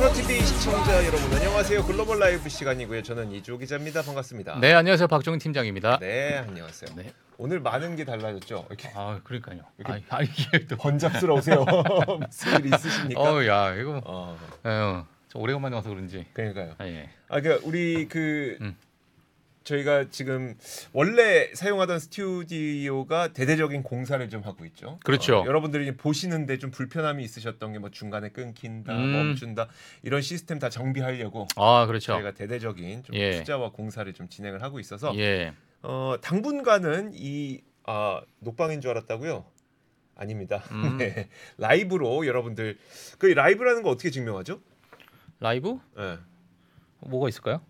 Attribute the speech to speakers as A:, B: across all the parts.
A: 프로TV 시청자 여러분 안녕하세요. 글로벌 라이브 시간이고요. 저는 이주호 기자입니다. 반갑습니다.
B: 네 안녕하세요 박종훈 팀장입니다.
A: 네, 안녕하세요.
B: 네.
A: 오늘 많은 게 달라졌죠. 이렇게
B: 아 그러니까요.
A: 이렇게
B: 아, 아 이게 또.
A: 번잡스러우세요. 무슨 일 있으십니까?
B: 어 야 이거
A: 어,
B: 어, 좀 오래간만에 와서 그런지.
A: 그러니까요.
B: 아, 예.
A: 아, 그러니까 우리 그
B: 음.
A: 저희가 지금 원래 사용하던 스튜디오가 대대적인 공사를 좀 하고 있죠.
B: 그렇죠.
A: 어, 여러분들이 보시는데 좀 불편함이 있으셨던 게 뭐 중간에 끊긴다,
B: 음.
A: 멈춘다 이런 시스템 다 정비하려고
B: 아 그렇죠.
A: 저희가 대대적인 좀
B: 예.
A: 투자와 공사를 좀 진행을 하고 있어서
B: 예.
A: 어, 당분간은 이 아, 녹방인 줄 알았다고요? 아닙니다.
B: 음.
A: 네. 라이브로 여러분들 그 라이브라는 거 어떻게 증명하죠?
B: 라이브
A: 네.
B: 뭐가 있을까요?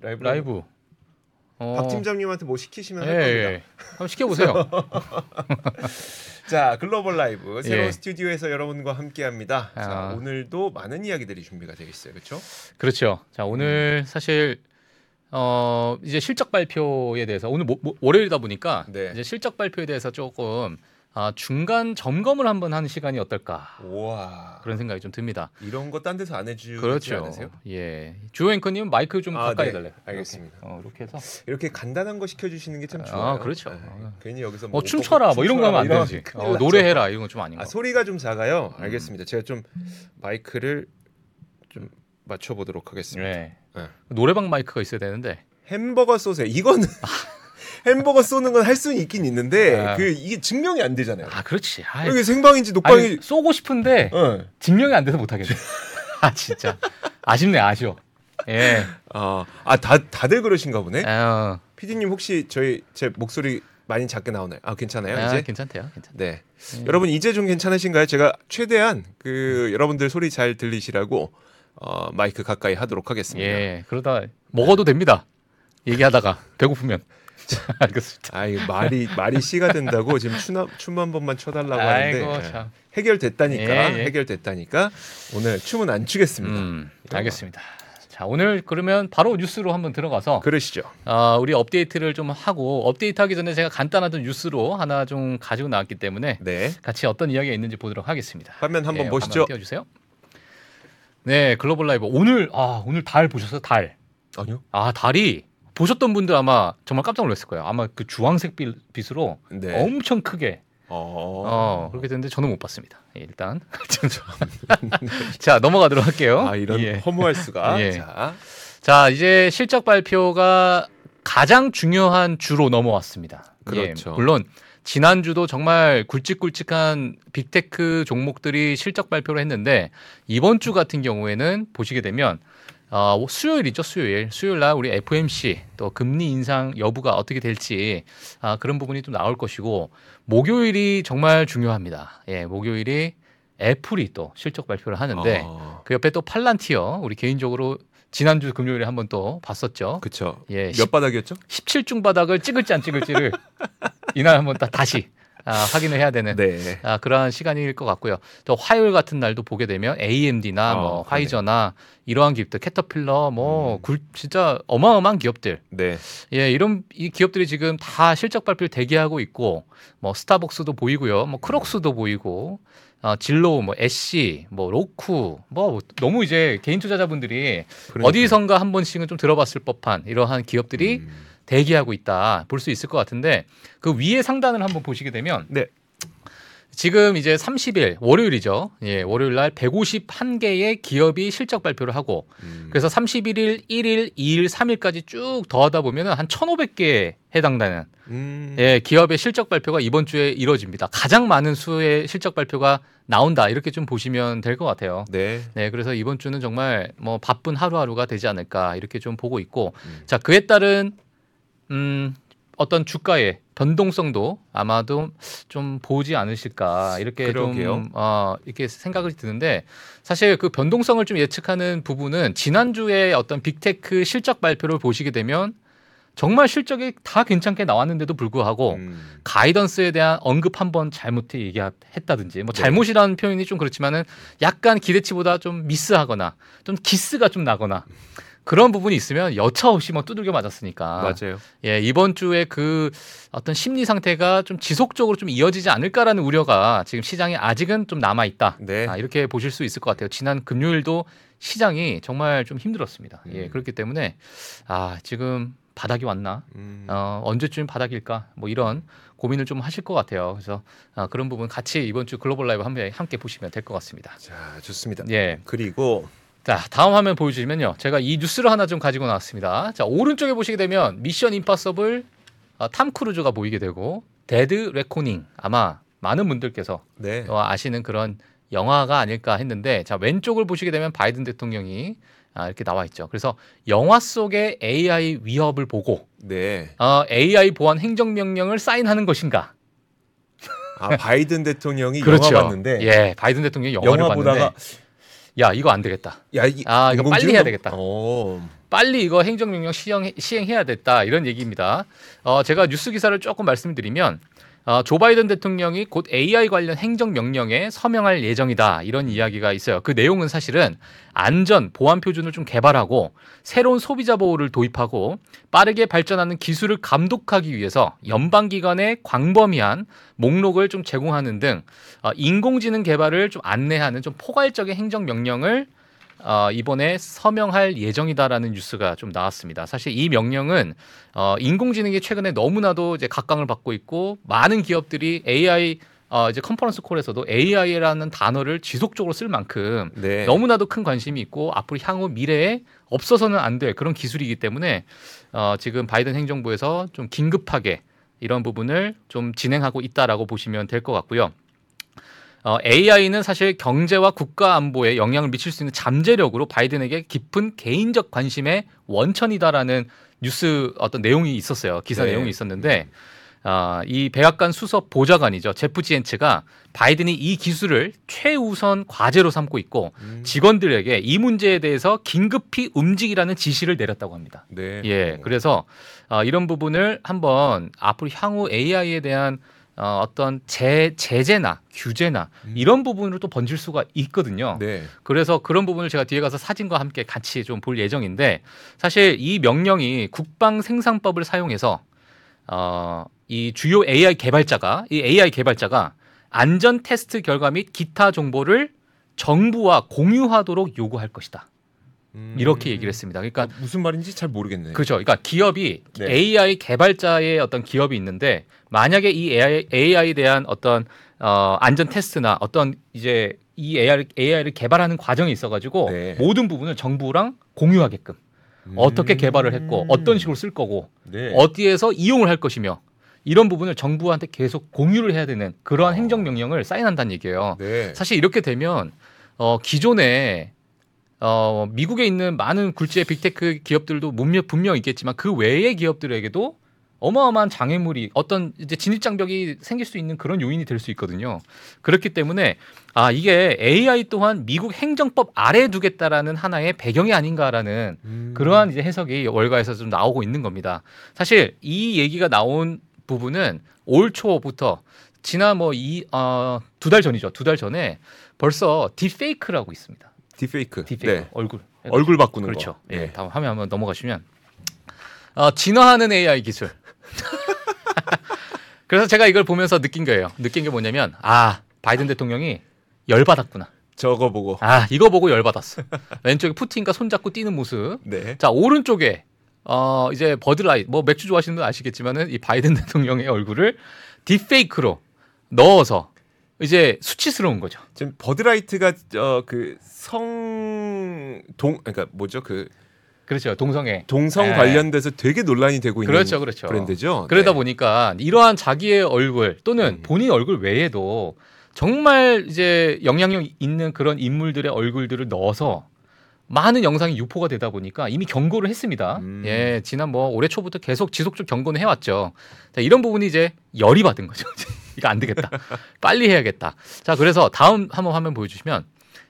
A: 라이브.
B: 라이브. 어,
A: 박 팀장님한테 뭐 시키시면 할
B: 예,
A: 겁니다.
B: 예. 한번 시켜보세요.
A: 자, 글로벌 라이브 새로운
B: 예.
A: 스튜디오에서 여러분과 함께합니다. 자,
B: 아.
A: 오늘도 많은 이야기들이 준비가 되어 있어요, 그렇죠?
B: 그렇죠. 자 오늘 사실 어 이제 실적 발표에 대해서 오늘 모, 모- 월요일이다 보니까
A: 네.
B: 이제 실적 발표에 대해서 조금 아, 중간 점검을 한번 하는 시간이 어떨까
A: 우와,
B: 그런 생각이 좀 듭니다.
A: 이런 거 딴 데서 안 해주지
B: 그렇죠.
A: 않으세요?
B: 예. 주호 앵커님 마이크 좀
A: 아,
B: 가까이
A: 네.
B: 달래요.
A: 알겠습니다.
B: 이렇게. 어, 이렇게 해서.
A: 이렇게 간단한 거 시켜주시는 게참
B: 아,
A: 좋아요.
B: 그렇죠.
A: 네.
B: 아.
A: 괜히 여기서 뭐옷
B: 춤춰라 뭐 이런 거 하면 안 되지. 어. 노래해라 이런 건 좀 아닌 거.
A: 아, 소리가 좀 작아요.
B: 음.
A: 알겠습니다. 제가 좀 마이크를 좀 맞춰보도록 하겠습니다.
B: 네.
A: 네.
B: 노래방 마이크가 있어야 되는데.
A: 햄버거 쏘세요. 이거는 햄버거 쏘는 건 할 수는 있긴 있는데
B: 아.
A: 그 이게 증명이 안 되잖아요.
B: 아 그렇지. 아이,
A: 이게 생방인지 녹방이
B: 아니, 쏘고 싶은데
A: 어.
B: 증명이 안 돼서 못 하겠네. 아 진짜 아쉽네 아쉬워. 예.
A: 아, 아, 다 다들 그러신가 보네.
B: 어,
A: 피디님 혹시 저희 제 목소리 많이 작게 나오나요? 아, 괜찮아요?
B: 아,
A: 이제?
B: 괜찮대요. 괜찮.
A: 네.
B: 음.
A: 여러분 이제 좀 괜찮으신가요? 제가 최대한 그 여러분들 소리 잘 들리시라고 어, 마이크 가까이 하도록 하겠습니다.
B: 예. 그러다 먹어도 됩니다. 얘기하다가 배고프면. 알겠습니다.
A: 아, 이 말이 말이 씨가 된다고 지금 춤, 춤한 번만 춰달라고 하는데
B: 아이고
A: 예.
B: 참.
A: 해결됐다니까
B: 예, 예.
A: 해결됐다니까 오늘 춤은 안 추겠습니다.
B: 음, 알겠습니다. 자 오늘 그러면 바로 뉴스로 한번 들어가서
A: 그러시죠.
B: 아, 우리 업데이트를 좀 하고 업데이트하기 전에 제가 간단한 뉴스로 하나 좀 가지고 나왔기 때문에
A: 네.
B: 같이 어떤 이야기가 있는지 보도록 하겠습니다.
A: 화면 한번
B: 예,
A: 보시죠.
B: 띄워주세요. 네, 글로벌 라이브 오늘 아 오늘 달 보셨어요? 달.
A: 아니요.
B: 아 달이 보셨던 분들 아마 정말 깜짝 놀랐을 거예요. 아마 그 주황색 빛, 빛으로
A: 네.
B: 엄청 크게
A: 어.
B: 어, 그렇게 됐는데 저는 못 봤습니다. 예, 일단 자 넘어가도록 할게요.
A: 아 이런
B: 예.
A: 허무할 수가.
B: 예.
A: 자,
B: 자 이제 실적 발표가 가장 중요한 주로 넘어왔습니다.
A: 그렇죠.
B: 예, 물론 지난주도 정말 굵직굵직한 빅테크 종목들이 실적 발표를 했는데 이번 주 같은 경우에는 보시게 되면 어, 수요일이죠 수요일 수요일 날 우리 FMC 또 금리 인상 여부가 어떻게 될지 아, 그런 부분이 또 나올 것이고 목요일이 정말 중요합니다. 예, 목요일이 애플이 또 실적 발표를 하는데
A: 어,
B: 그 옆에 또 팔란티어 우리 개인적으로 지난주 금요일에 한번 또 봤었죠.
A: 그쵸.
B: 예,
A: 몇 바닥이었죠?
B: 17중 바닥을 찍을지 안 찍을지를 이날 한번 다, 다시 아, 확인을 해야 되는
A: 네.
B: 아, 그러한 시간일 것 같고요. 또 화요일 같은 날도 보게 되면 AMD나
A: 어,
B: 뭐
A: 그러네.
B: 화이자나 이러한 기업들, 캐터필러 뭐
A: 음.
B: 굴, 진짜 어마어마한 기업들.
A: 네.
B: 예, 이런 이 기업들이 지금 다 실적 발표를 대기하고 있고 뭐 스타벅스도 보이고요. 뭐 크록스도 보이고 어, 질로우, 뭐 엣시, 뭐 로쿠, 뭐 너무 이제 개인 투자자분들이
A: 그러니까요.
B: 어디선가 한 번씩은 좀 들어봤을 법한 이러한 기업들이
A: 음.
B: 대기하고 있다 볼 수 있을 것 같은데 그 위에 상단을 한번 보시게 되면
A: 네.
B: 지금 이제 30일 월요일이죠. 예, 월요일 날 151개의 기업이 실적 발표를 하고
A: 음.
B: 그래서 31일, 1일, 2일, 3일까지 쭉 더하다 보면은 한 1,500개에 해당되는
A: 음.
B: 예, 기업의 실적 발표가 이번 주에 이뤄집니다. 가장 많은 수의 실적 발표가 나온다 이렇게 좀 보시면 될 것 같아요.
A: 네.
B: 네, 그래서 이번 주는 정말 뭐 바쁜 하루하루가 되지 않을까 이렇게 좀 보고 있고,
A: 음.
B: 자 그에 따른 음 어떤 주가의 변동성도 아마도 좀 보지 않으실까 이렇게
A: 그러게요.
B: 좀 어, 이렇게 생각이 드는데 사실 그 변동성을 좀 예측하는 부분은 지난주에 어떤 빅테크 실적 발표를 보시게 되면 정말 실적이 다 괜찮게 나왔는데도 불구하고
A: 음.
B: 가이던스에 대한 언급 한 번 잘못 얘기했다든지 뭐
A: 네.
B: 잘못이라는 표현이 좀 그렇지만은 약간 기대치보다 좀 미스하거나 좀 기스가 좀 나거나 그런 부분이 있으면 여차 없이 뭐 두들겨 맞았으니까.
A: 맞아요.
B: 예, 이번 주에 그 어떤 심리 상태가 좀 지속적으로 좀 이어지지 않을까라는 우려가 지금 시장에 아직은 좀 남아 있다.
A: 네.
B: 아, 이렇게 보실 수 있을 것 같아요. 지난 금요일도 시장이 정말 좀 힘들었습니다. 예,
A: 음.
B: 그렇기 때문에 아, 지금 바닥이 왔나?
A: 음.
B: 어, 언제쯤 바닥일까? 뭐 이런 고민을 좀 하실 것 같아요. 그래서 아, 그런 부분 같이 이번 주 글로벌 라이브 함께, 함께 보시면 될 것 같습니다.
A: 자, 좋습니다.
B: 예.
A: 그리고
B: 자, 다음 화면 보여주시면요. 제가 이 뉴스를 하나 좀 가지고 나왔습니다. 자, 오른쪽에 보시게 되면 Mission Impossible 어, 탐 크루즈가 보이게 되고 Dead Reckoning 아마 많은 분들께서
A: 네.
B: 어, 아시는 그런 영화가 아닐까 했는데 자, 왼쪽을 보시게 되면 바이든 대통령이 아, 이렇게 나와 있죠. 그래서 영화 속의 AI 위협을 보고
A: 네.
B: 어, AI 보안 행정 명령을 사인하는 것인가?
A: 아, 바이든 대통령이 영화 봤는데
B: 그렇죠. 예, 바이든 대통령이 영화를
A: 영화
B: 봤는데
A: 보다가
B: 야 이거 안 되겠다.
A: 야, 이
B: 아, 이거 빨리 해야
A: 너-
B: 되겠다.
A: 어.
B: 빨리 이거 행정명령 시행, 시행해야 됐다 이런 얘기입니다. 어, 제가 뉴스 기사를 조금 말씀드리면 어, 조 바이든 대통령이 곧 AI 관련 행정 명령에 서명할 예정이다 이런 이야기가 있어요. 그 내용은 사실은 안전 보안 표준을 좀 개발하고 새로운 소비자 보호를 도입하고 빠르게 발전하는 기술을 감독하기 위해서 연방 기관에 광범위한 목록을 좀 제공하는 등 어, 인공지능 개발을 좀 안내하는 좀 포괄적인 행정 명령을 어, 이번에 서명할 예정이다라는 뉴스가 좀 나왔습니다. 사실 이 명령은 어, 인공지능이 최근에 너무나도 이제 각광을 받고 있고 많은 기업들이 AI 어, 이제 컨퍼런스 콜에서도 AI라는 단어를 지속적으로 쓸 만큼
A: 네.
B: 너무나도 큰 관심이 있고 앞으로 향후 미래에 없어서는 안 될 그런 기술이기 때문에 어, 지금 바이든 행정부에서 좀 긴급하게 이런 부분을 좀 진행하고 있다라고 보시면 될 것 같고요. 어, AI는 사실 경제와 국가 안보에 영향을 미칠 수 있는 잠재력으로 바이든에게 깊은 개인적 관심의 원천이다라는 뉴스 어떤 내용이 있었어요. 기사
A: 네.
B: 내용이 있었는데 아, 이 백악관 수석 보좌관이죠. 제프 지엔츠가 바이든이 이 기술을 최우선 과제로 삼고 있고
A: 음.
B: 직원들에게 이 문제에 대해서 긴급히 움직이라는 지시를 내렸다고 합니다.
A: 네.
B: 예, 그래서 어, 이런 부분을 한번 앞으로 향후 AI에 대한 어, 어떤 제, 제재나 규제나
A: 음.
B: 이런 부분으로 또 번질 수가 있거든요.
A: 네.
B: 그래서 그런 부분을 제가 뒤에 가서 사진과 함께 같이 좀 볼 예정인데 사실 이 명령이 국방 생산법을 사용해서 어, 이 주요 AI 개발자가 이 AI 개발자가 안전 테스트 결과 및 기타 정보를 정부와 공유하도록 요구할 것이다.
A: 음.
B: 이렇게 얘기를 했습니다. 그러니까
A: 어, 무슨 말인지 잘 모르겠네요.
B: 그죠. 그러니까 기업이
A: 네.
B: AI 개발자의 어떤 기업이 있는데 만약에 이 AI, AI에 대한 어떤 어, 안전 테스트나 어떤 이제 이 AI, AI를 개발하는 과정이 있어가지고
A: 네.
B: 모든 부분을 정부랑 공유하게끔 어떻게
A: 음.
B: 개발을 했고 어떤 식으로 쓸 거고
A: 네.
B: 어디에서 이용을 할 것이며 이런 부분을 정부한테 계속 공유를 해야 되는 그러한
A: 아.
B: 행정 명령을 사인한다는 얘기예요.
A: 네.
B: 사실 이렇게 되면 어, 기존에 어, 미국에 있는 많은 굴지의 빅테크 기업들도 분명, 있겠지만 그 외의 기업들에게도 어마어마한 장애물이 어떤 이제 진입 장벽이 생길 수 있는 그런 요인이 될 수 있거든요. 그렇기 때문에 아 이게 AI 또한 미국 행정법 아래에 두겠다라는 하나의 배경이 아닌가라는
A: 음.
B: 그러한 이제 해석이 월가에서 좀 나오고 있는 겁니다. 사실 이 얘기가 나온 부분은 올 초부터 지난 뭐 이 어 두 달 전이죠. 두 달 전에 벌써 딥페이크라고 있습니다.
A: 딥페이크.
B: 딥페이크
A: 네.
B: 얼굴
A: 얼굴 바꾸는
B: 그렇죠.
A: 거.
B: 예,
A: 네.
B: 다음 화면 한번 넘어가시면 어, 진화하는 AI 기술. 그래서 제가 이걸 보면서 느낀 거예요. 느낀 게 뭐냐면 아 바이든 대통령이 열 받았구나.
A: 저거 보고.
B: 아 이거 보고 열 받았어. 왼쪽에 푸틴과 손잡고 뛰는 모습.
A: 네.
B: 자 오른쪽에 어 이제 버드라이트 뭐 맥주 좋아하시는 분 아시겠지만은 이 바이든 대통령의 얼굴을 딥페이크로 넣어서 이제 수치스러운 거죠.
A: 지금 버드라이트가 그 어그 성동 그러니까 뭐죠 그
B: 그렇죠. 동성애.
A: 동성
B: 네.
A: 관련돼서 되게 논란이 되고 있는
B: 그렇죠, 그렇죠.
A: 브랜드죠.
B: 그러다
A: 네.
B: 보니까 이러한 자기의 얼굴 또는
A: 음.
B: 본인 얼굴 외에도 정말 이제 영향력 있는 그런 인물들의 얼굴들을 넣어서 많은 영상이 유포가 되다 보니까 이미 경고를 했습니다.
A: 음.
B: 예, 지난 뭐 올해 초부터 계속 지속적 경고는 해왔죠. 자, 이런 부분이 이제 열이 받은 거죠. 이거 안 되겠다. 빨리 해야겠다. 자, 그래서 다음 한번 화면 보여주시면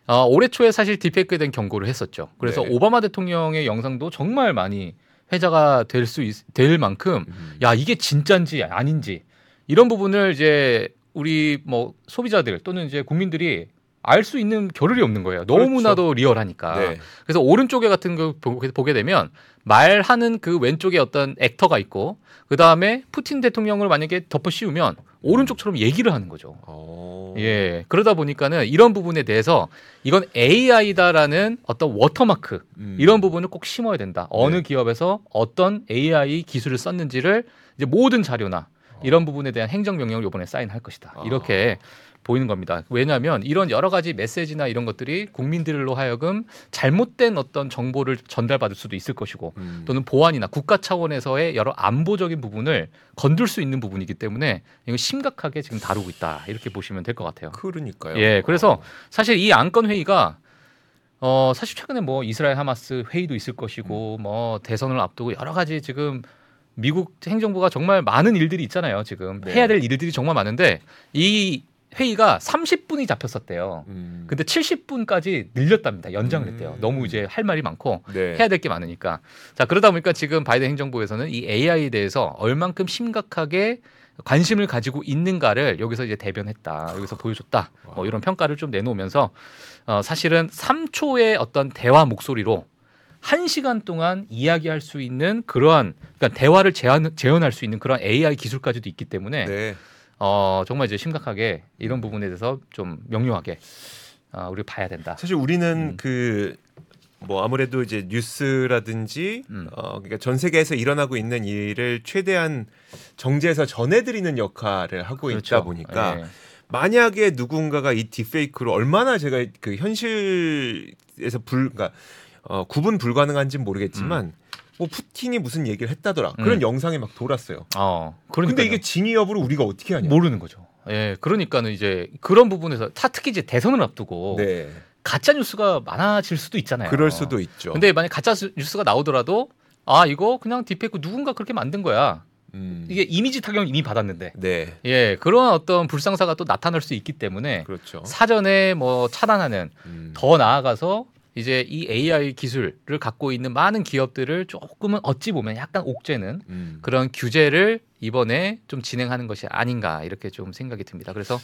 B: 어, 올해 초에 사실 디페이크에 대한 경고를 했었죠. 그래서
A: 네.
B: 오바마 대통령의 영상도 정말 많이 회자가 될 수 될 만큼
A: 음.
B: 야 이게 진짜인지 아닌지 이런 부분을 이제 우리 뭐 소비자들 또는 이제 국민들이 알 수 있는 겨를이 없는 거예요. 너무나도 리얼하니까.
A: 네.
B: 그래서 오른쪽에 같은 거 보- 보게 되면 말하는 그 왼쪽에 어떤 actor가 있고 그 다음에 푸틴 대통령을 만약에 덮어 씌우면 오른쪽처럼 얘기를 하는 거죠.
A: 어.
B: 예. 그러다 보니까는 이런 부분에 대해서 이건 AI다라는 어떤 워터마크
A: 음.
B: 이런 부분을 꼭 심어야 된다. 어느
A: 네.
B: 기업에서 어떤 AI 기술을 썼는지를 이제 모든 자료나 이런 부분에 대한 행정 명령을 이번에 사인할 것이다.
A: 아.
B: 이렇게 보이는 겁니다. 왜냐하면 이런 여러 가지 메시지나 이런 것들이 국민들로 하여금 잘못된 어떤 정보를 전달받을 수도 있을 것이고
A: 음.
B: 또는 보안이나 국가 차원에서의 여러 안보적인 부분을 건들 수 있는 부분이기 때문에 이거 심각하게 지금 다루고 있다. 이렇게 보시면 될 것 같아요.
A: 그러니까요.
B: 예, 그래서 사실 이 안건 회의가 어 사실 최근에 뭐 이스라엘 하마스 회의도 있을 것이고 뭐 대선을 앞두고 여러 가지 지금 미국 행정부가 정말 많은 일들이 있잖아요. 지금
A: 네.
B: 해야 될 일들이 정말 많은데 이 회의가 30분이 잡혔었대요.
A: 음.
B: 근데 70분까지 늘렸답니다. 연장을 했대요.
A: 음.
B: 너무 이제 할 말이 많고
A: 네.
B: 해야 될 게 많으니까. 자, 그러다 보니까 지금 바이든 행정부에서는 이 AI에 대해서 얼만큼 심각하게 관심을 가지고 있는가를 여기서 이제 대변했다. 여기서 보여줬다. 뭐 이런 평가를 좀 내놓으면서 어, 사실은 3초의 어떤 대화 목소리로 한 시간 동안 이야기할 수 있는 그러한 그러니까 대화를 재현, 재현할 수 있는 그런 AI 기술까지도 있기 때문에
A: 네.
B: 어, 정말 이제 심각하게 이런 부분에 대해서 좀 명료하게 어, 우리 봐야 된다.
A: 사실 우리는
B: 음.
A: 그뭐 아무래도 이제 뉴스라든지
B: 음.
A: 어 그러니까 전 세계에서 일어나고 있는 일을 최대한 정제해서 전해드리는 역할을 하고 있다
B: 그렇죠.
A: 보니까
B: 예.
A: 만약에 누군가가 이 딥페이크로 얼마나 제가 그 현실에서 불 그러니까 어, 구분 불가능한지는 모르겠지만 뭐 푸틴이 무슨 얘기를 했다더라 그런
B: 음.
A: 영상이 막 돌았어요.
B: 어, 그러니까
A: 근데 이게 진위 여부를 우리가 어떻게 하냐?
B: 모르는 거죠. 예, 그러니까는 이제 그런 부분에서 타 특히 이제 대선을 앞두고
A: 네,
B: 가짜 뉴스가 많아질 수도 있잖아요.
A: 그럴 수도 있죠.
B: 근데 만약 가짜 수- 뉴스가 나오더라도 아 이거 그냥 딥페이크 누군가 그렇게 만든 거야.
A: 음,
B: 이게 이미지 타격을 이미 받았는데.
A: 네,
B: 예, 그런 어떤 불상사가 또 나타날 수 있기 때문에
A: 그렇죠.
B: 사전에 뭐 차단하는
A: 음,
B: 더 나아가서 이제 이 AI 기술을 갖고 있는 많은 기업들을 조금은 어찌 보면 약간 옥죄는
A: 음.
B: 그런 규제를 이번에 좀 진행하는 것이 아닌가 이렇게 좀 생각이 듭니다. 그래서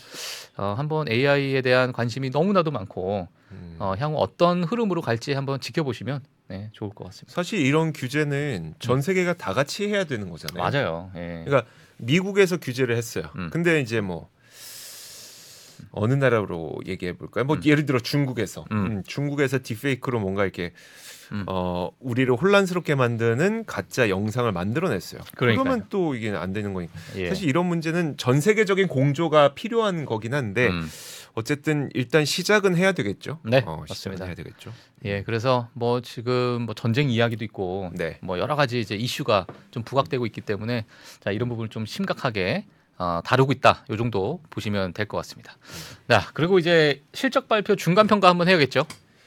B: 어, 한번 AI에 대한 관심이 너무나도 많고
A: 음.
B: 어, 향후 어떤 흐름으로 갈지 한번 지켜보시면 네, 좋을 것 같습니다.
A: 사실 이런 규제는 전 세계가 다 같이 해야 되는 거잖아요.
B: 음. 맞아요. 예.
A: 그러니까 미국에서 규제를 했어요.
B: 음.
A: 근데 이제 뭐 어느 나라로 얘기해 볼까요? 뭐
B: 음.
A: 예를 들어 중국에서
B: 음.
A: 음, 중국에서 딥페이크로 뭔가 이렇게
B: 음.
A: 어 우리를 혼란스럽게 만드는 가짜 영상을 만들어냈어요.
B: 그러니까요.
A: 그러면 또 이게 안 되는 거니까.
B: 예.
A: 사실 이런 문제는 전 세계적인 공조가 필요한 거긴 한데
B: 음.
A: 어쨌든 일단 시작은 해야 되겠죠.
B: 네,
A: 어,
B: 맞습니다.
A: 해야 되겠죠.
B: 예, 그래서 뭐 지금 뭐 전쟁 이야기도 있고
A: 네.
B: 뭐 여러 가지 이제 이슈가 좀 부각되고 있기 때문에 자 이런 부분을 좀 심각하게 어, 다루고 있다. 요 정도 보시면 될 것 같습니다. 자 그리고 이제 실적 발표 중간 평가 한번 해야겠죠.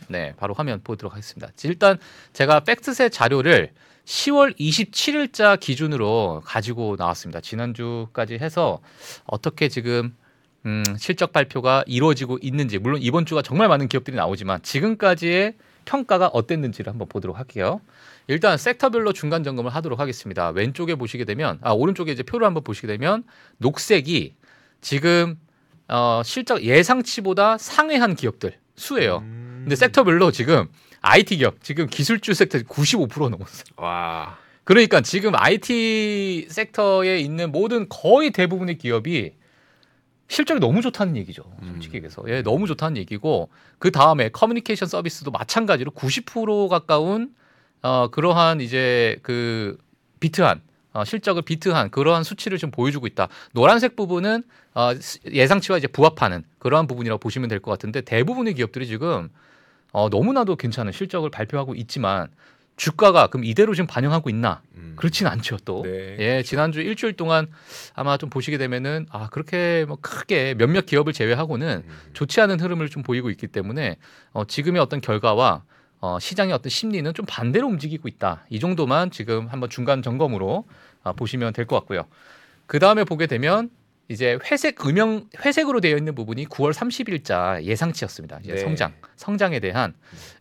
B: 네, 바로 화면 보도록 하겠습니다. 일단 제가 팩트셋 자료를 10월 27일자 기준으로 가지고 나왔습니다. 지난주까지 해서 어떻게 지금 음, 실적 발표가 이루어지고 있는지 물론 이번 주가 정말 많은 기업들이 나오지만 지금까지의 평가가 어땠는지를 한번 보도록 할게요. 일단 섹터별로 중간 점검을 하도록 하겠습니다. 왼쪽에 보시게 되면 아 오른쪽에 이제 표를 한번 보시게 되면 녹색이 지금 어, 실적 예상치보다 상회한 기업들 수예요.
A: 음.
B: 근데 섹터별로 지금 IT 기업 지금 기술주 섹터 95% 넘었어요.
A: 와.
B: 그러니까 지금 IT 섹터에 있는 모든 거의 대부분의 기업이 실적이 너무 좋다는 얘기죠. 솔직히 얘기해서. 예, 너무 좋다는 얘기고 그 다음에 커뮤니케이션 서비스도 마찬가지로 90% 가까운 어 그러한 이제 그 비트한 어, 실적을 비트한 그러한 수치를 좀 보여주고 있다. 노란색 부분은 어, 스- 예상치와 이제 부합하는 그러한 부분이라고 보시면 될 것 같은데 대부분의 기업들이 지금 어, 너무나도 괜찮은 실적을 발표하고 있지만 주가가 그럼 이대로 지금 반영하고 있나?
A: 음.
B: 그렇진 않죠 또.
A: 네.
B: 예, 지난주 일주일 동안 아마 좀 보시게 되면은 아 그렇게 뭐 크게 몇몇 기업을 제외하고는
A: 음.
B: 좋지 않은 흐름을 좀 보이고 있기 때문에 어, 지금의 어떤 결과와 어, 시장의 어떤 심리는 좀 반대로 움직이고 있다. 이 정도만 지금 한번 중간 점검으로 아, 보시면 될 것 같고요. 그 다음에 보게 되면 이제 회색 음영 회색으로 되어 있는 부분이 9월 30일자 예상치였습니다. 이제
A: 네.
B: 성장 성장에 대한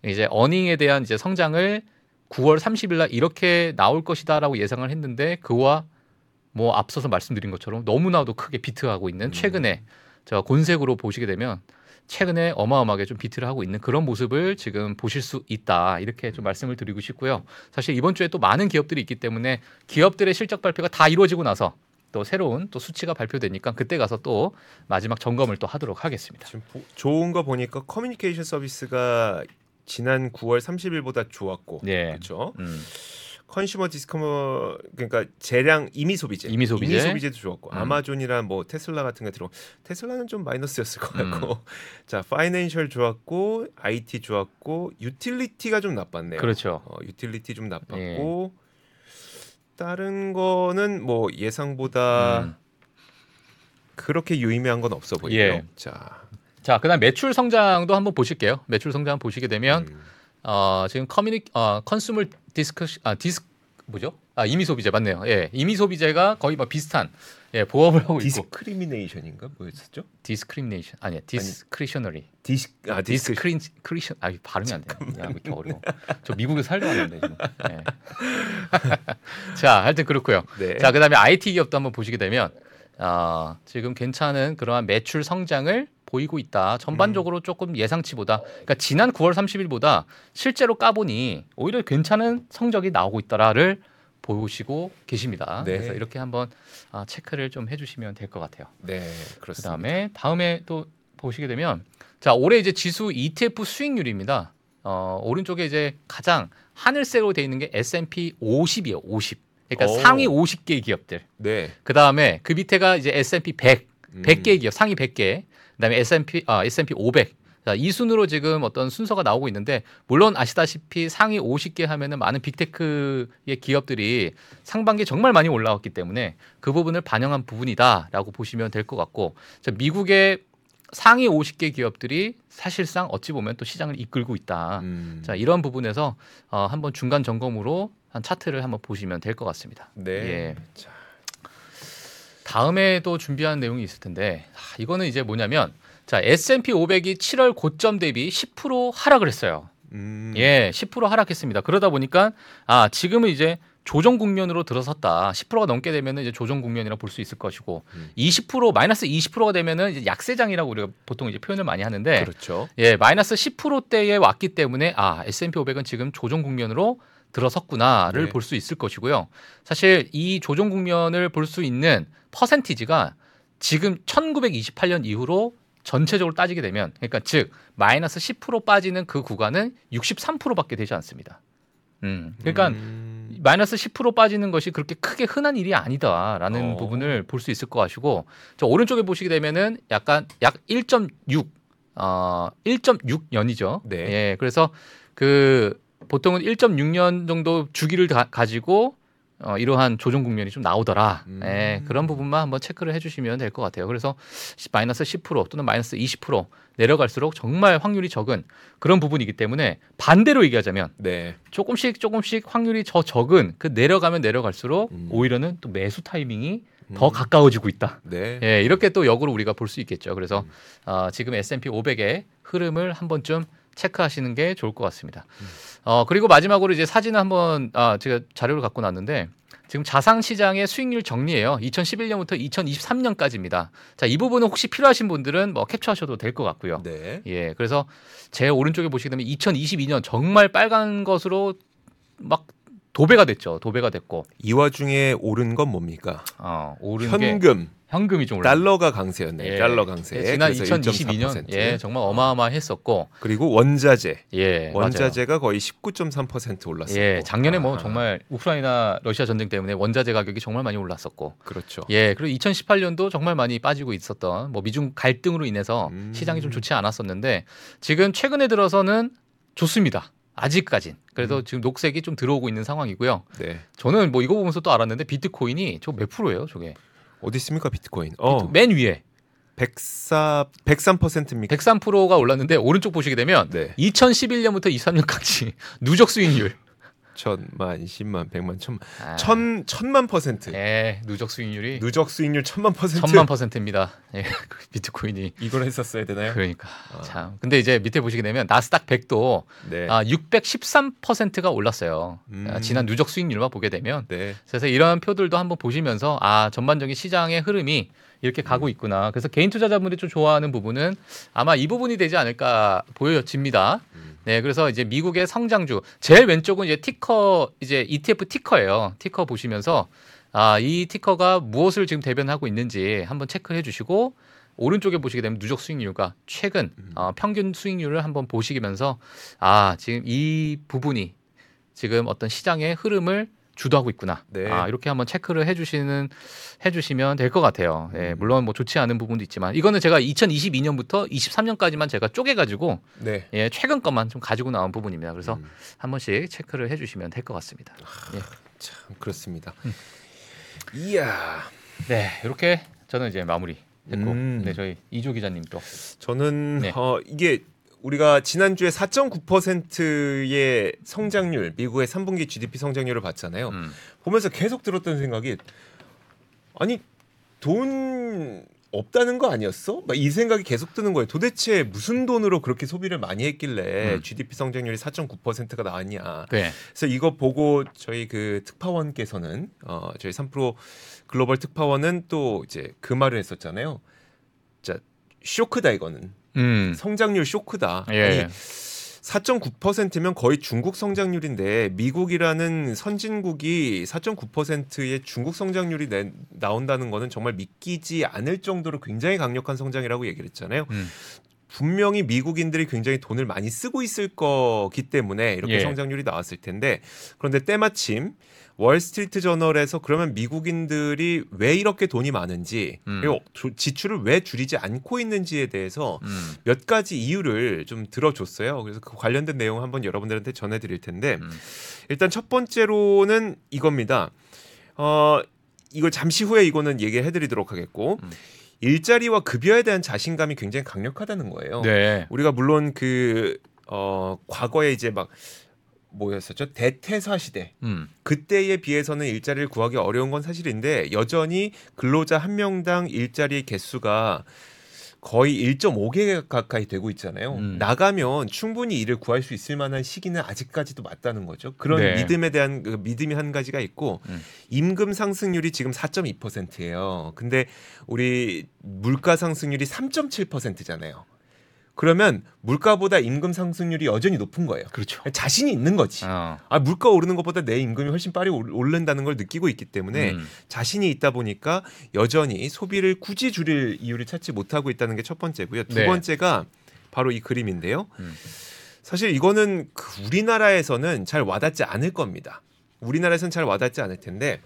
B: 이제 어닝에 대한 이제 성장을 9월 30일 날 이렇게 나올 것이다라고 예상을 했는데 그와 뭐 앞서서 말씀드린 것처럼 너무나도 크게 비트하고 있는 최근에 저 곤색으로 보시게 되면 최근에 어마어마하게 좀 비트를 하고 있는 그런 모습을 지금 보실 수 있다 이렇게 좀 말씀을 드리고 싶고요. 사실 이번 주에 또 많은 기업들이 있기 때문에 기업들의 실적 발표가 다 이루어지고 나서 또 새로운 또 수치가 발표되니까 그때 가서 또 마지막 점검을 또 하도록 하겠습니다.
A: 지금 보- 좋은 거 보니까 커뮤니케이션 서비스가 지난 9월 30일보다 좋았고
B: 예.
A: 그렇죠.
B: 음.
A: consumer discre- 그러니까 재량 임의 소비재
B: 임의 소비재.
A: 도 좋았고
B: 음.
A: 아마존이랑 뭐 테슬라 같은 거 들어 테슬라는 좀 마이너스였을 것
B: 음.
A: 같고 자 financial 좋았고 IT 좋았고 유틸리티가 좀 나빴네요.
B: 그렇죠.
A: 어, 유틸리티 좀 나빴고 다른 거는 뭐 예상보다
B: 음.
A: 그렇게 유의미한 건 없어 보이고요.
B: 예.
A: 자,
B: 자, 그다음 매출 성장도 한번 보실게요. 매출 성장 보시게 되면
A: 음,
B: 어, 지금 communi- 어, consumer disc- 아 dis- 뭐죠? 아 임의 소비재 맞네요. 예, 임의 소비재가 거의 뭐 비슷한 예 보합을 하고 있고
A: discrimination인가 뭐였었죠?
B: discrimination 아니야
A: discretionary dis- 아
B: disc- discretion 아 발음이 안 돼. 야, 왜 이렇게 어려워. 저 미국에 살다 왔는데 지금. 예. 자, 하여튼 그렇고요.
A: 네.
B: 자, 그다음에 IT 기업도 한번 보시게 되면 아, 지금 괜찮은 그러한 매출 성장을 보이고 있다. 전반적으로
A: 음.
B: 조금 예상치보다 그러니까 지난 9월 30일보다 실제로 까보니 오히려 괜찮은 성적이 나오고 있다라를 보시고 계십니다.
A: 네.
B: 그래서 이렇게 한번 아, 체크를 좀 해주시면 될 것 같아요.
A: 네, 그렇습니다.
B: 그다음에 다음에 또 보시게 되면 자 올해 이제 지수 ETF 수익률입니다. 어, 오른쪽에 이제 가장 하늘색으로 돼 있는 게 S&P 50이에요. 50. 그러니까
A: 오.
B: 상위 50개 기업들.
A: 네.
B: 그다음에 그 밑에가 이제 S&P 100,
A: 음.
B: 100개 기업, 상위 100개. 그다음에 S&P 아 S&P 500. 자, 이 순으로 지금 어떤 순서가 나오고 있는데 물론 아시다시피 상위 50개 하면은 많은 빅테크의 기업들이 상반기 정말 많이 올라왔기 때문에 그 부분을 반영한 부분이다라고 보시면 될 것 같고 자, 미국의 상위 50개 기업들이 사실상 어찌 보면 또 시장을 이끌고 있다.
A: 음.
B: 자, 이런 부분에서 어, 한번 중간 점검으로 한 차트를 한번 보시면 될 것 같습니다.
A: 네.
B: 예.
A: 자,
B: 다음에 또 준비한 내용이 있을 텐데 아, 이거는 이제 뭐냐면 자 S&P 500이 7월 고점 대비 10% 하락을 했어요.
A: 음.
B: 예, 10% 하락했습니다. 그러다 보니까 아 지금은 이제 조정 국면으로 들어섰다. 10%가 넘게 되면은 이제 조정 국면이라 볼 수 있을 것이고
A: 음.
B: 20% 마이너스 20%가 되면은 이제 약세장이라고 우리가 보통 이제 표현을 많이 하는데
A: 그렇죠.
B: 예, 마이너스 10%대에 왔기 때문에 아, S&P 500은 지금 조정 국면으로 들어섰구나를
A: 네.
B: 볼수 있을 것이고요. 사실 이 조정 국면을 볼 수 있는 퍼센티지가 지금 1928년 이후로 전체적으로 따지게 되면 그러니까 즉 마이너스 10% 빠지는 그 구간은 63%밖에 되지 않습니다. 음. 그러니까
A: 음.
B: 마이너스 10% 빠지는 것이 그렇게 크게 흔한 일이 아니다라는
A: 어.
B: 부분을 볼 수 있을 것 같고 저 오른쪽에 보시게 되면은 약간 약 1.6 어, 1.6년이죠.
A: 네.
B: 예. 그래서 그 보통은 1.6년 정도 주기를 가, 가지고 어, 이러한 조정 국면이 좀 나오더라.
A: 음.
B: 예, 그런 부분만 한번 체크를 해주시면 될 것 같아요. 그래서 시- 마이너스 10% 또는 마이너스 20% 내려갈수록 정말 확률이 적은 그런 부분이기 때문에 반대로 얘기하자면
A: 네.
B: 조금씩 조금씩 확률이 더 적은 그 내려가면 내려갈수록
A: 음.
B: 오히려는 또 매수 타이밍이 더
A: 음.
B: 가까워지고 있다.
A: 네.
B: 예, 이렇게 또 역으로 우리가 볼 수 있겠죠. 그래서
A: 음.
B: 어, 지금 S&P 500의 흐름을 한 번쯤 체크하시는 게 좋을 것 같습니다.
A: 음.
B: 어, 그리고 마지막으로 이제 사진을 한번 아, 제가 자료를 갖고 났는데 지금 자산 시장의 수익률 정리예요. 2011년부터 2023년까지입니다. 자, 이 부분은 혹시 필요하신 분들은 뭐 캡처하셔도 될 것 같고요.
A: 네.
B: 예, 그래서 제 오른쪽에 보시게 되면 2022년 정말 빨간 것으로 막 도배가 됐죠. 도배가 됐고
A: 이 와중에 오른 건 뭡니까?
B: 어, 오른 게
A: 현금,
B: 현금이 좀 올랐
A: 달러가 강세였네.
B: 예.
A: 달러 강세.
B: 예, 지난
A: 그래서
B: 2022년
A: 1.4%.
B: 예, 정말 어마어마했었고
A: 그리고 원자재.
B: 예,
A: 원자재가 거의 19.3%
B: 맞아요.
A: 올랐었고.
B: 예, 작년에 뭐
A: 아,
B: 정말 우크라이나 러시아 전쟁 때문에 원자재 가격이 정말 많이 올랐었고
A: 그렇죠.
B: 예, 그리고 2018년도 정말 많이 빠지고 있었던 뭐 미중 갈등으로 인해서
A: 음.
B: 시장이 좀 좋지 않았었는데 지금 최근에 들어서는 좋습니다. 아직까진. 그래도
A: 음.
B: 지금 녹색이 좀 들어오고 있는 상황이고요.
A: 네.
B: 저는 뭐 이거 보면서 또 알았는데 비트코인이 저 몇 프로예요, 저게?
A: 어디 있습니까 비트코인? 어,
B: 맨 위에
A: 104 103%입니까?
B: 103%가 올랐는데 오른쪽 보시게 되면
A: 네.
B: 2011년부터 23년까지 누적 수익률
A: 천만, 십만, 백만, 천만,
B: 아,
A: 천 천만 퍼센트.
B: 예, 누적 수익률이
A: 누적 수익률 천만 퍼센트.
B: 천만 퍼센트입니다. 예, 그 비트코인이
A: 이걸 했었어야 되나요?
B: 그러니까
A: 아.
B: 참. 근데 이제 밑에 보시게 되면 나스닥 100도
A: 네.
B: 아, 613%가 올랐어요.
A: 음.
B: 아, 지난 누적 수익률만 보게 되면
A: 네.
B: 그래서 이런 표들도 한번 보시면서 아 전반적인 시장의 흐름이 이렇게 가고 있구나. 그래서 개인 투자자분들이 좀 좋아하는 부분은 아마 이 부분이 되지 않을까 보여집니다. 네, 그래서 이제 미국의 성장주 제일 왼쪽은 이제 티커 이제 ETF 티커예요. 티커 보시면서 아, 이 티커가 무엇을 지금 대변하고 있는지 한번 체크해 주시고 오른쪽에 보시게 되면 누적 수익률과 최근 어, 평균 수익률을 한번 보시면서 아, 지금 이 부분이 지금 어떤 시장의 흐름을 주도하고 있구나.
A: 네.
B: 아, 이렇게 한번 체크를 해주시는 해주시면 될 것 같아요. 예,
A: 음.
B: 물론 뭐 좋지 않은 부분도 있지만 이거는 제가 2022년부터 23년까지만 제가 쪼개가지고
A: 네.
B: 예, 최근 것만 좀 가지고 나온 부분입니다. 그래서
A: 음.
B: 한 번씩 체크를 해주시면 될 것 같습니다. 예.
A: 참 그렇습니다.
B: 음.
A: 이야.
B: 네, 이렇게 저는 이제 마무리 됐고,
A: 음.
B: 네 저희 이조 기자님 또
A: 저는
B: 네.
A: 어 이게 우리가 지난주에 4.9%의 성장률, 미국의 3분기 GDP 성장률을 봤잖아요.
B: 음.
A: 보면서 계속 들었던 생각이 아니 돈 없다는 거 아니었어? 막 이 생각이 계속 드는 거예요. 도대체 무슨 돈으로 그렇게 소비를 많이 했길래
B: 음.
A: GDP 성장률이 4.9%가 나왔냐?
B: 네,
A: 그래서 이거 보고 저희 그 특파원께서는 어 저희 3프로 글로벌 특파원은 또 이제 그 말을 했었잖아요. 자 쇼크다 이거는
B: 음,
A: 성장률 쇼크다.
B: 예,
A: 아니 4.9%면 거의 중국 성장률인데 미국이라는 선진국이 4.9%의 중국 성장률이 내, 나온다는 거는 정말 믿기지 않을 정도로 굉장히 강력한 성장이라고 얘기를 했잖아요.
B: 음.
A: 분명히 미국인들이 굉장히 돈을 많이 쓰고 있을 거기 때문에 이렇게
B: 예.
A: 성장률이 나왔을 텐데 그런데 때마침 월스트리트 저널에서 그러면 미국인들이 왜 이렇게 돈이 많은지
B: 음.
A: 그리고 조- 지출을 왜 줄이지 않고 있는지에 대해서
B: 음,
A: 몇 가지 이유를 좀 들어줬어요. 그래서 그 관련된 내용 한번 여러분들한테 전해드릴 텐데
B: 음.
A: 일단 첫 번째로는 이겁니다. 어 이걸 잠시 후에 이거는 얘기해드리도록 하겠고
B: 음.
A: 일자리와 급여에 대한 자신감이 굉장히 강력하다는 거예요.
B: 네,
A: 우리가 물론 그 어, 과거에 이제 막 뭐였었죠 대퇴사 시대
B: 음,
A: 그때에 비해서는 일자리를 구하기 어려운 건 사실인데 여전히 근로자 한 명당 일자리 개수가 거의 1.5개 가까이 되고 있잖아요.
B: 음.
A: 나가면 충분히 일을 구할 수 있을 만한 시기는 아직까지도 맞다는 거죠. 그런
B: 네.
A: 믿음에 대한 그 믿음이 한 가지가 있고
B: 음.
A: 임금 상승률이 지금 4.2%예요. 근데 우리 물가 상승률이 3.7%잖아요. 그러면 물가보다 임금 상승률이 여전히 높은 거예요.
B: 그렇죠.
A: 자신이 있는 거지.
B: 어,
A: 아 물가 오르는 것보다 내 임금이 훨씬 빨리 올- 오른다는 걸 느끼고 있기 때문에
B: 음,
A: 자신이 있다 보니까 여전히 소비를 굳이 줄일 이유를 찾지 못하고 있다는 게 첫 번째고요. 두
B: 네.
A: 번째가 바로 이 그림인데요.
B: 음.
A: 사실 이거는 그 우리나라에서는 잘 와닿지 않을 겁니다. 우리나라에서는 잘 와닿지 않을 텐데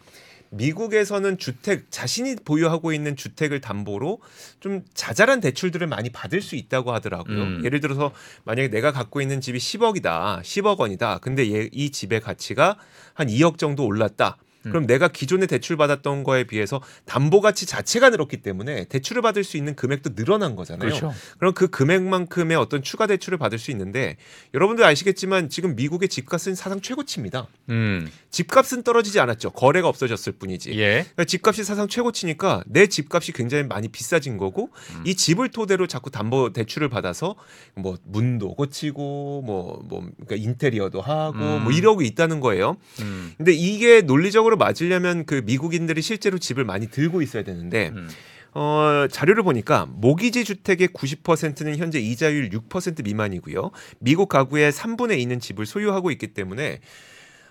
A: 미국에서는 주택 자신이 보유하고 있는 주택을 담보로 좀 자잘한 대출들을 많이 받을 수 있다고 하더라고요.
B: 음.
A: 예를 들어서 만약에 내가 갖고 있는 집이 10억이다, 10억 원이다. 근데 얘, 이 집의 가치가 한 2억 정도 올랐다.
B: 음.
A: 그럼 내가 기존에 대출 받았던 거에 비해서 담보 가치 자체가 늘었기 때문에 대출을 받을 수 있는 금액도 늘어난 거잖아요.
B: 그렇죠.
A: 그럼 그 금액만큼의 어떤 추가 대출을 받을 수 있는데 여러분들 아시겠지만 지금 미국의 집값은 사상 최고치입니다.
B: 음,
A: 집값은 떨어지지 않았죠. 거래가 없어졌을 뿐이지.
B: 예,
A: 그러니까 집값이 사상 최고치니까 내 집값이 굉장히 많이 비싸진 거고
B: 음.
A: 이 집을 토대로 자꾸 담보 대출을 받아서 뭐 문도 고치고 뭐뭐 그러니까 인테리어도 하고
B: 음.
A: 뭐 이러고 있다는 거예요.
B: 음,
A: 근데 이게 논리적으로 맞으려면 그 미국인들이 실제로 집을 많이 들고 있어야 되는데
B: 음,
A: 어, 자료를 보니까 모기지 주택의 90%는 현재 이자율 6% 미만이고요. 미국 가구의 3분의 2는 집을 소유하고 있기 때문에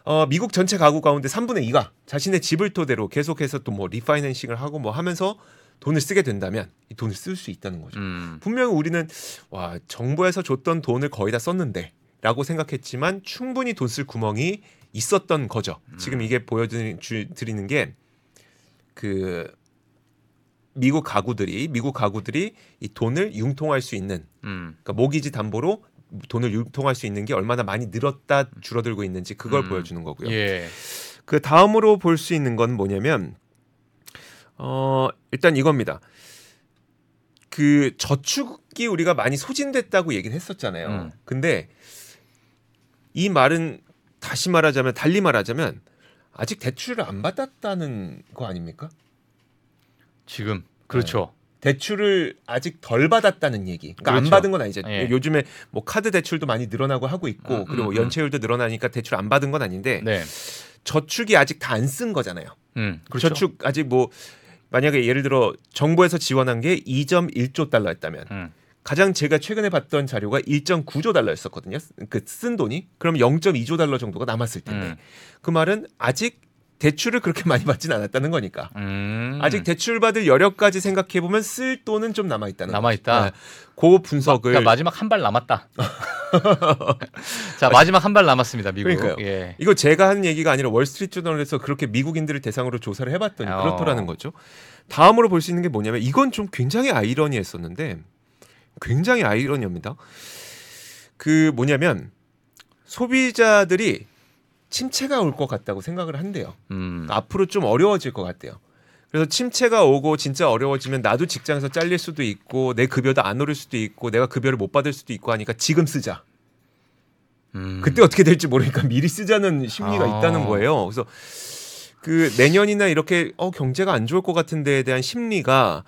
A: 어, 미국 전체 가구 가운데 3분의 2가 자신의 집을 토대로 계속해서 또 뭐 리파이낸싱을 하고 뭐 하면서 돈을 쓰게 된다면 이 돈을 쓸 수 있다는 거죠.
B: 음,
A: 분명히 우리는 와 정부에서 줬던 돈을 거의 다 썼는데라고 생각했지만 충분히 돈 쓸 구멍이 있었던 거죠. 지금 이게 보여드리는 게 그 미국 가구들이 미국 가구들이 이 돈을 융통할 수 있는
B: 음,
A: 그러니까 모기지 담보로 돈을 융통할 수 있는 게 얼마나 많이 늘었다 줄어들고 있는지 그걸
B: 음.
A: 보여주는 거고요.
B: 예,
A: 그 다음으로 볼 수 있는 건 뭐냐면 어 일단 이겁니다. 그 저축이 우리가 많이 소진됐다고 얘기를 했었잖아요.
B: 음.
A: 근데 이 말은 다시 말하자면 달리 말하자면 아직 대출을 안 받았다는 거 아닙니까?
B: 지금 그렇죠.
A: 대출을 아직 덜 받았다는 얘기. 그러니까 안
B: 그렇죠.
A: 받은 건 아니죠.
B: 예.
A: 요즘에 뭐 카드 대출도 많이 늘어나고 하고 있고
B: 음,
A: 그리고
B: 음,
A: 연체율도 늘어나니까 대출 안 받은 건 아닌데
B: 네,
A: 저축이 아직 다 안 쓴 거잖아요.
B: 음, 그렇죠.
A: 저축 아직 뭐 만약에 예를 들어 정부에서 지원한 게 2.1조 달러였다면
B: 음.
A: 가장 제가 최근에 봤던 자료가 1.9조 달러였었거든요. 그 쓴 돈이 그럼 0.2조 달러 정도가 남았을 텐데
B: 음.
A: 그 말은 아직 대출을 그렇게 많이 받진 않았다는 거니까
B: 음.
A: 아직 대출 받을 여력까지 생각해 보면 쓸 돈은 좀 남아 있다는
B: 남아 있다.
A: 그 분석을
B: 그러니까 마지막 한 발 남았다. 자 마지막 한 발 남았습니다 미국.
A: 그러니까요.
B: 예.
A: 이거 제가 하는 얘기가 아니라 월스트리트 저널에서 그렇게 미국인들을 대상으로 조사를 해봤더니
B: 어.
A: 그렇더라는 거죠. 다음으로 볼 수 있는 게 뭐냐면 이건 좀 굉장히 아이러니했었는데 굉장히 아이러니합니다. 그 뭐냐면 소비자들이 침체가 올 것 같다고 생각을 한대요.
B: 음.
A: 앞으로 좀 어려워질 것 같대요. 그래서 침체가 오고 진짜 어려워지면 나도 직장에서 잘릴 수도 있고 내 급여도 안 오를 수도 있고 내가 급여를 못 받을 수도 있고 하니까 지금 쓰자.
B: 음.
A: 그때 어떻게 될지 모르니까 미리 쓰자는 심리가
B: 아.
A: 있다는 거예요. 그래서 그 내년이나 이렇게 어 경제가 안 좋을 것 같은 데에 대한 심리가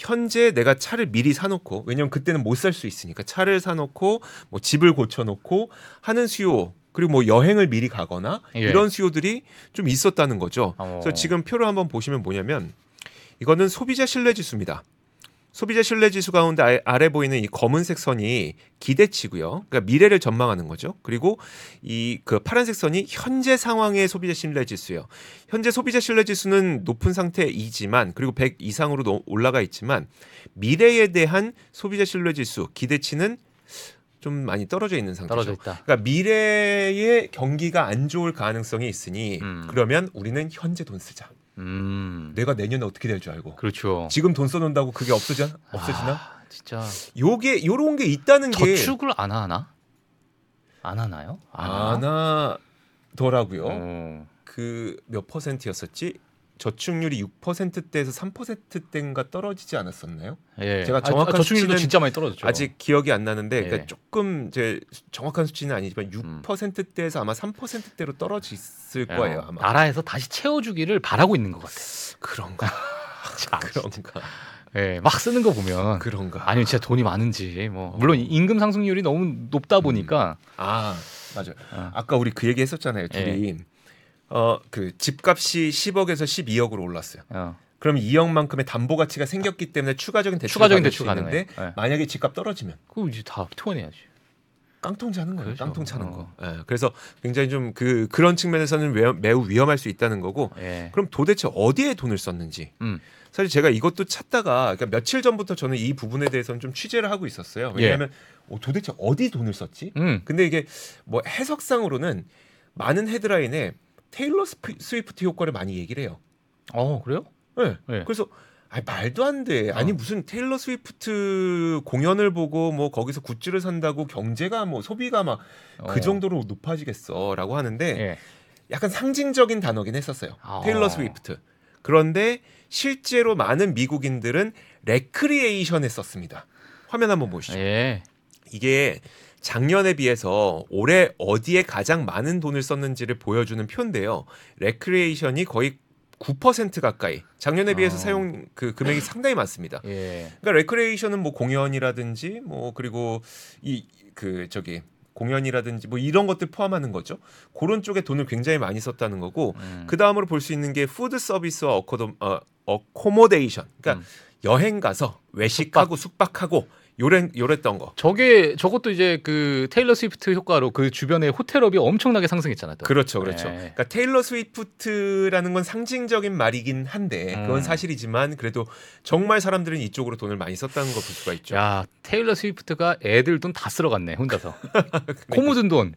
A: 현재 내가 차를 미리 사놓고 왜냐면 그때는 못 살 수 있으니까 차를 사놓고 뭐 집을 고쳐놓고 하는 수요 그리고 뭐 여행을 미리 가거나
B: 예.
A: 이런 수요들이 좀 있었다는 거죠.
B: 어.
A: 그래서 지금 표를 한번 보시면 뭐냐면 이거는 소비자 신뢰 지수입니다. 소비자 신뢰 지수 가운데 아래, 보이는 이 검은색 선이 기대치고요. 그러니까 미래를 전망하는 거죠. 그리고 이 그 파란색 선이 현재 상황의 소비자 신뢰 지수예요. 현재 소비자 신뢰 지수는 높은 상태이지만 그리고 100 이상으로 노- 올라가 있지만 미래에 대한 소비자 신뢰 지수 기대치는 좀 많이 떨어져 있는 상태죠.
B: 떨어져.
A: 그러니까 미래의 경기가 안 좋을 가능성이 있으니
B: 음.
A: 그러면 우리는 현재 돈 쓰자.
B: 음.
A: 내가 내년에 어떻게 될 줄 알고.
B: 그렇죠.
A: 지금 돈 써놓는다고 그게 없어져 없어지나?
B: 아, 진짜
A: 요게 요런 게 있다는 게
B: 저축을 안 하나? 안 하나요?
A: 안 하더라고요.
B: 어.
A: 그몇 퍼센트였었지? 저축률이 6%대에서 3%대인가 떨어지지 않았었나요?
B: 예.
A: 제가
B: 아,
A: 정확한
B: 아, 저축률도
A: 수치는
B: 진짜 많이 떨어졌죠.
A: 아직 기억이 안 나는데 그러니까
B: 예.
A: 조금 이제 정확한 수치는 아니지만
B: 음.
A: 6%대에서 아마 3%대로 떨어졌을 거예요
B: 어,
A: 아마.
B: 나라에서 다시 채워주기를 바라고 있는 것 같아요.
A: 그런가?
B: 참,
A: 그런가?
B: 예, 막 쓰는 거 보면
A: 그런가?
B: 아니면 진짜 돈이 많은지 뭐
A: 어.
B: 물론 임금 상승률이 너무 높다 보니까
A: 아 맞아요.
B: 어.
A: 아까 우리 그 얘기 했었잖아요. 둘이 어그 집값이 10억에서 12억으로 올랐어요.
B: 어,
A: 그럼 2억만큼의 담보 가치가 생겼기 때문에 추가적인 대출
B: 추가적인 대출 가능해. 예.
A: 만약에 집값 떨어지면
B: 그거 이제 다 투원해야지.
A: 깡통 차는 거예요.
B: 그렇죠.
A: 깡통 차는
B: 어.
A: 거. 예, 그래서 굉장히 좀 그 그런 측면에서는 매- 매우 위험할 수 있다는 거고.
B: 예.
A: 그럼 도대체 어디에 돈을 썼는지.
B: 음.
A: 사실 제가 이것도 찾다가 그러니까 며칠 전부터 저는 이 부분에 대해서는 좀 취재를 하고 있었어요. 왜냐하면 어, 도대체 어디 돈을 썼지?
B: 음.
A: 근데 이게 뭐 해석상으로는 많은 헤드라인에 테일러 스피- 스위프트 효과를 많이 얘기를 해요.
B: 어 그래요?
A: 네.
B: 네.
A: 그래서 아 말도 안 돼. 아니
B: 어.
A: 무슨 테일러 스위프트 공연을 보고 뭐 거기서 굿즈를 산다고 경제가 뭐 소비가 막그
B: 어.
A: 정도로 높아지겠어라고 하는데
B: 예.
A: 약간 상징적인 단어긴 했었어요.
B: 아.
A: 테일러 스위프트. 그런데 실제로 많은 미국인들은 레크리에이션에 썼습니다. 화면 한번 보시죠.
B: 예.
A: 이게 작년에 비해서 올해 어디에 가장 많은 돈을 썼는지를 보여주는 표인데요. 레크리에이션이 거의 9% 가까이 작년에 비해서
B: 어.
A: 사용 그 금액이 상당히 많습니다.
B: 예.
A: 그러니까 레크리에이션은 뭐 공연이라든지 뭐 그리고 이 그 저기 공연이라든지 뭐 이런 것들 포함하는 거죠. 그런 쪽에 돈을 굉장히 많이 썼다는 거고
B: 음.
A: 그 다음으로 볼 수 있는 게 food service와 accommo- 어, accommodation. 그러니까
B: 음.
A: 여행 가서 외식하고 숙박 하고 요래 요랬던 거.
B: 저게 저것도 이제 그 테일러 스위프트 효과로 그 주변의 호텔업이 엄청나게 상승했잖아요. 또.
A: 그렇죠, 그렇죠.
B: 네.
A: 그러니까 테일러 스위프트라는 건 상징적인 말이긴 한데 그건
B: 음.
A: 사실이지만 그래도 정말 사람들은 이쪽으로 돈을 많이 썼다는 걸볼 수가 있죠.
B: 야 테일러 스위프트가 애들 돈 다 쓸어갔네 혼자서
A: 그러니까
B: 코 묻은 돈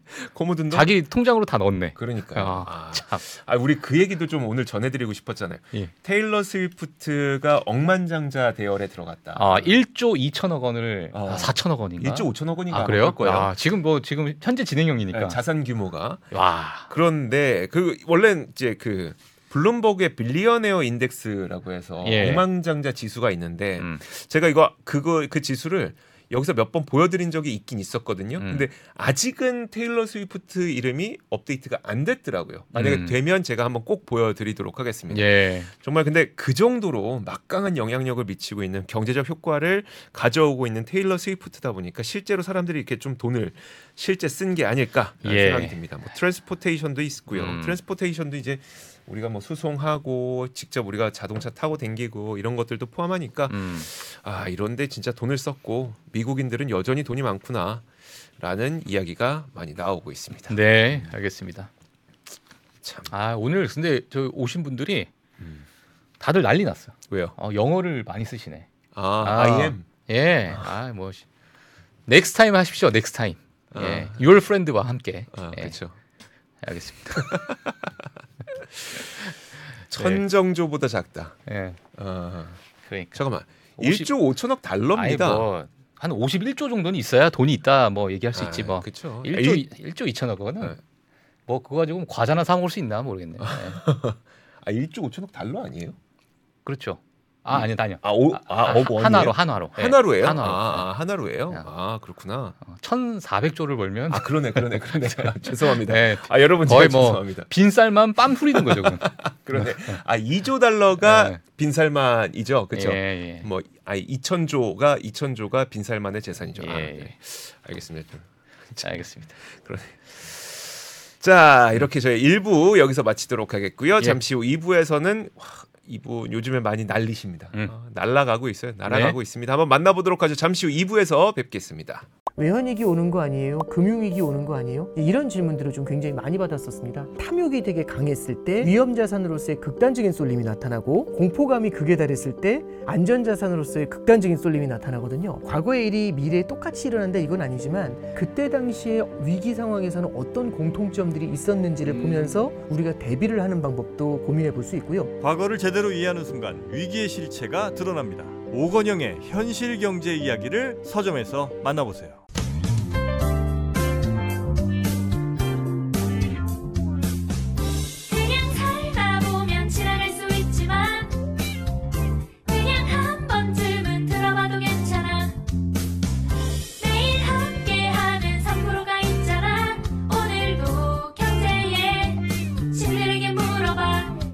B: 자기 통장으로 다 넣었네.
A: 그러니까
B: 아,
A: 아,
B: 참.
A: 아, 우리 그 얘기도 좀 오늘 전해드리고 싶었잖아요.
B: 예.
A: 테일러 스위프트가 억만장자 대열에 들어갔다.
B: 아 1조 2천억 원을
A: 어.
B: 아, 4천억 원인가?
A: 1조 5천억 원인가
B: 아 그래요?
A: 거예요.
B: 아, 지금 뭐 지금 현재 진행형이니까.
A: 네, 자산 규모가
B: 와.
A: 그런데 그 원래 이제 그 블룸버그의 빌리어네어 인덱스라고 해서
B: 예.
A: 억만장자 지수가 있는데
B: 음.
A: 제가 이거 그거 그 지수를 여기서 몇 번 보여드린 적이 있긴 있었거든요.
B: 음.
A: 근데 아직은 테일러 스위프트 이름이 업데이트가 안 됐더라고요. 만약에
B: 음.
A: 되면 제가 한번 꼭 보여드리도록 하겠습니다.
B: 예.
A: 정말 근데 그 정도로 막강한 영향력을 미치고 있는 경제적 효과를 가져오고 있는 테일러 스위프트다 보니까 실제로 사람들이 이렇게 좀 돈을 실제 쓴 게 아닐까
B: 예.
A: 생각이 듭니다. 뭐 transportation도 있고요.
B: 음.
A: transportation도 이제 우리가 뭐 수송하고 직접 우리가 자동차 타고 댕기고 이런 것들도 포함하니까
B: 음.
A: 아 이런데 진짜 돈을 썼고 미국인들은 여전히 돈이 많구나라는 이야기가 많이 나오고 있습니다.
B: 네, 알겠습니다.
A: 참
B: 아 오늘 근데 저 오신 분들이
A: 음.
B: 다들 난리 났어.
A: 왜요?
B: 어, 영어를 많이 쓰시네.
A: 아,
B: 아.
A: I'm
B: 예, 아뭐 next time 하십시오. next time. 예,
A: 아.
B: your friend와 함께.
A: 아
B: 예,
A: 그렇죠.
B: 알겠습니다.
A: 천정조보다 작다.
B: 예,
A: 아,
B: 그러니까.
A: 잠깐만
B: 50
A: 1조 5천억 달러입니다.
B: 아니 뭐 한 51조 정도는 있어야 돈이 있다 뭐 얘기할 수 있지 뭐.
A: 그렇죠.
B: 1조 1조 2천억 원은
A: 네.
B: 뭐 그거 가지고 과자나 사 먹을 수 있나 모르겠네. 요
A: 아 1조 5천억 달러 아니에요?
B: 그렇죠. 아 아니 아니요.
A: 아, 오,
B: 아,
A: 아,
B: 아,
A: 어, 원이에요?
B: 한화로 한화로. 예,
A: 하나로예요?
B: 한화로.
A: 아, 아, 하나로예요?
B: 네.
A: 아 그렇구나.
B: 어, 1,400조를 벌면
A: 아 그러네 그러네 그러네. 아, 죄송합니다.
B: 네,
A: 아 여러분
B: 거의 뭐
A: 죄송합니다.
B: 빈쌀만 빰 후리는 거죠. 그건.
A: 그러네. 아 2조 달러가
B: 네.
A: 빈살만이죠, 그렇죠?
B: 예, 예.
A: 뭐 아니 2천조가 2천조가 빈살만의 재산이죠. 아,
B: 예,
A: 네. 알겠습니다.
B: 알겠습니다.
A: 자 이렇게 저희 1부 여기서 마치도록 하겠고요.
B: 예.
A: 잠시 후 2부에서는 와, 이분 요즘에 많이 날리십니다.
B: 음.
A: 어, 날라가고 있어요. 날아가고 있습니다. 한번 만나보도록 하죠. 잠시 후 2부에서 뵙겠습니다.
C: 외환위기 오는 거 아니에요? 금융위기 오는 거 아니에요? 이런 질문들을 좀 굉장히 많이 받았었습니다. 탐욕이 되게 강했을 때 위험자산으로서의 극단적인 쏠림이 나타나고 공포감이 극에 달했을 때 안전자산으로서의 극단적인 쏠림이 나타나거든요. 과거의 일이 미래에 똑같이 일어난다 이건 아니지만 그때 당시에 위기 상황에서는 어떤 공통점들이 있었는지를 보면서 우리가 대비를 하는 방법도 고민해 볼 수 있고요.
D: 과거를 제대로 이해하는 순간 위기의 실체가 드러납니다. 오건영의 현실 경제 이야기를 서점에서 만나보세요.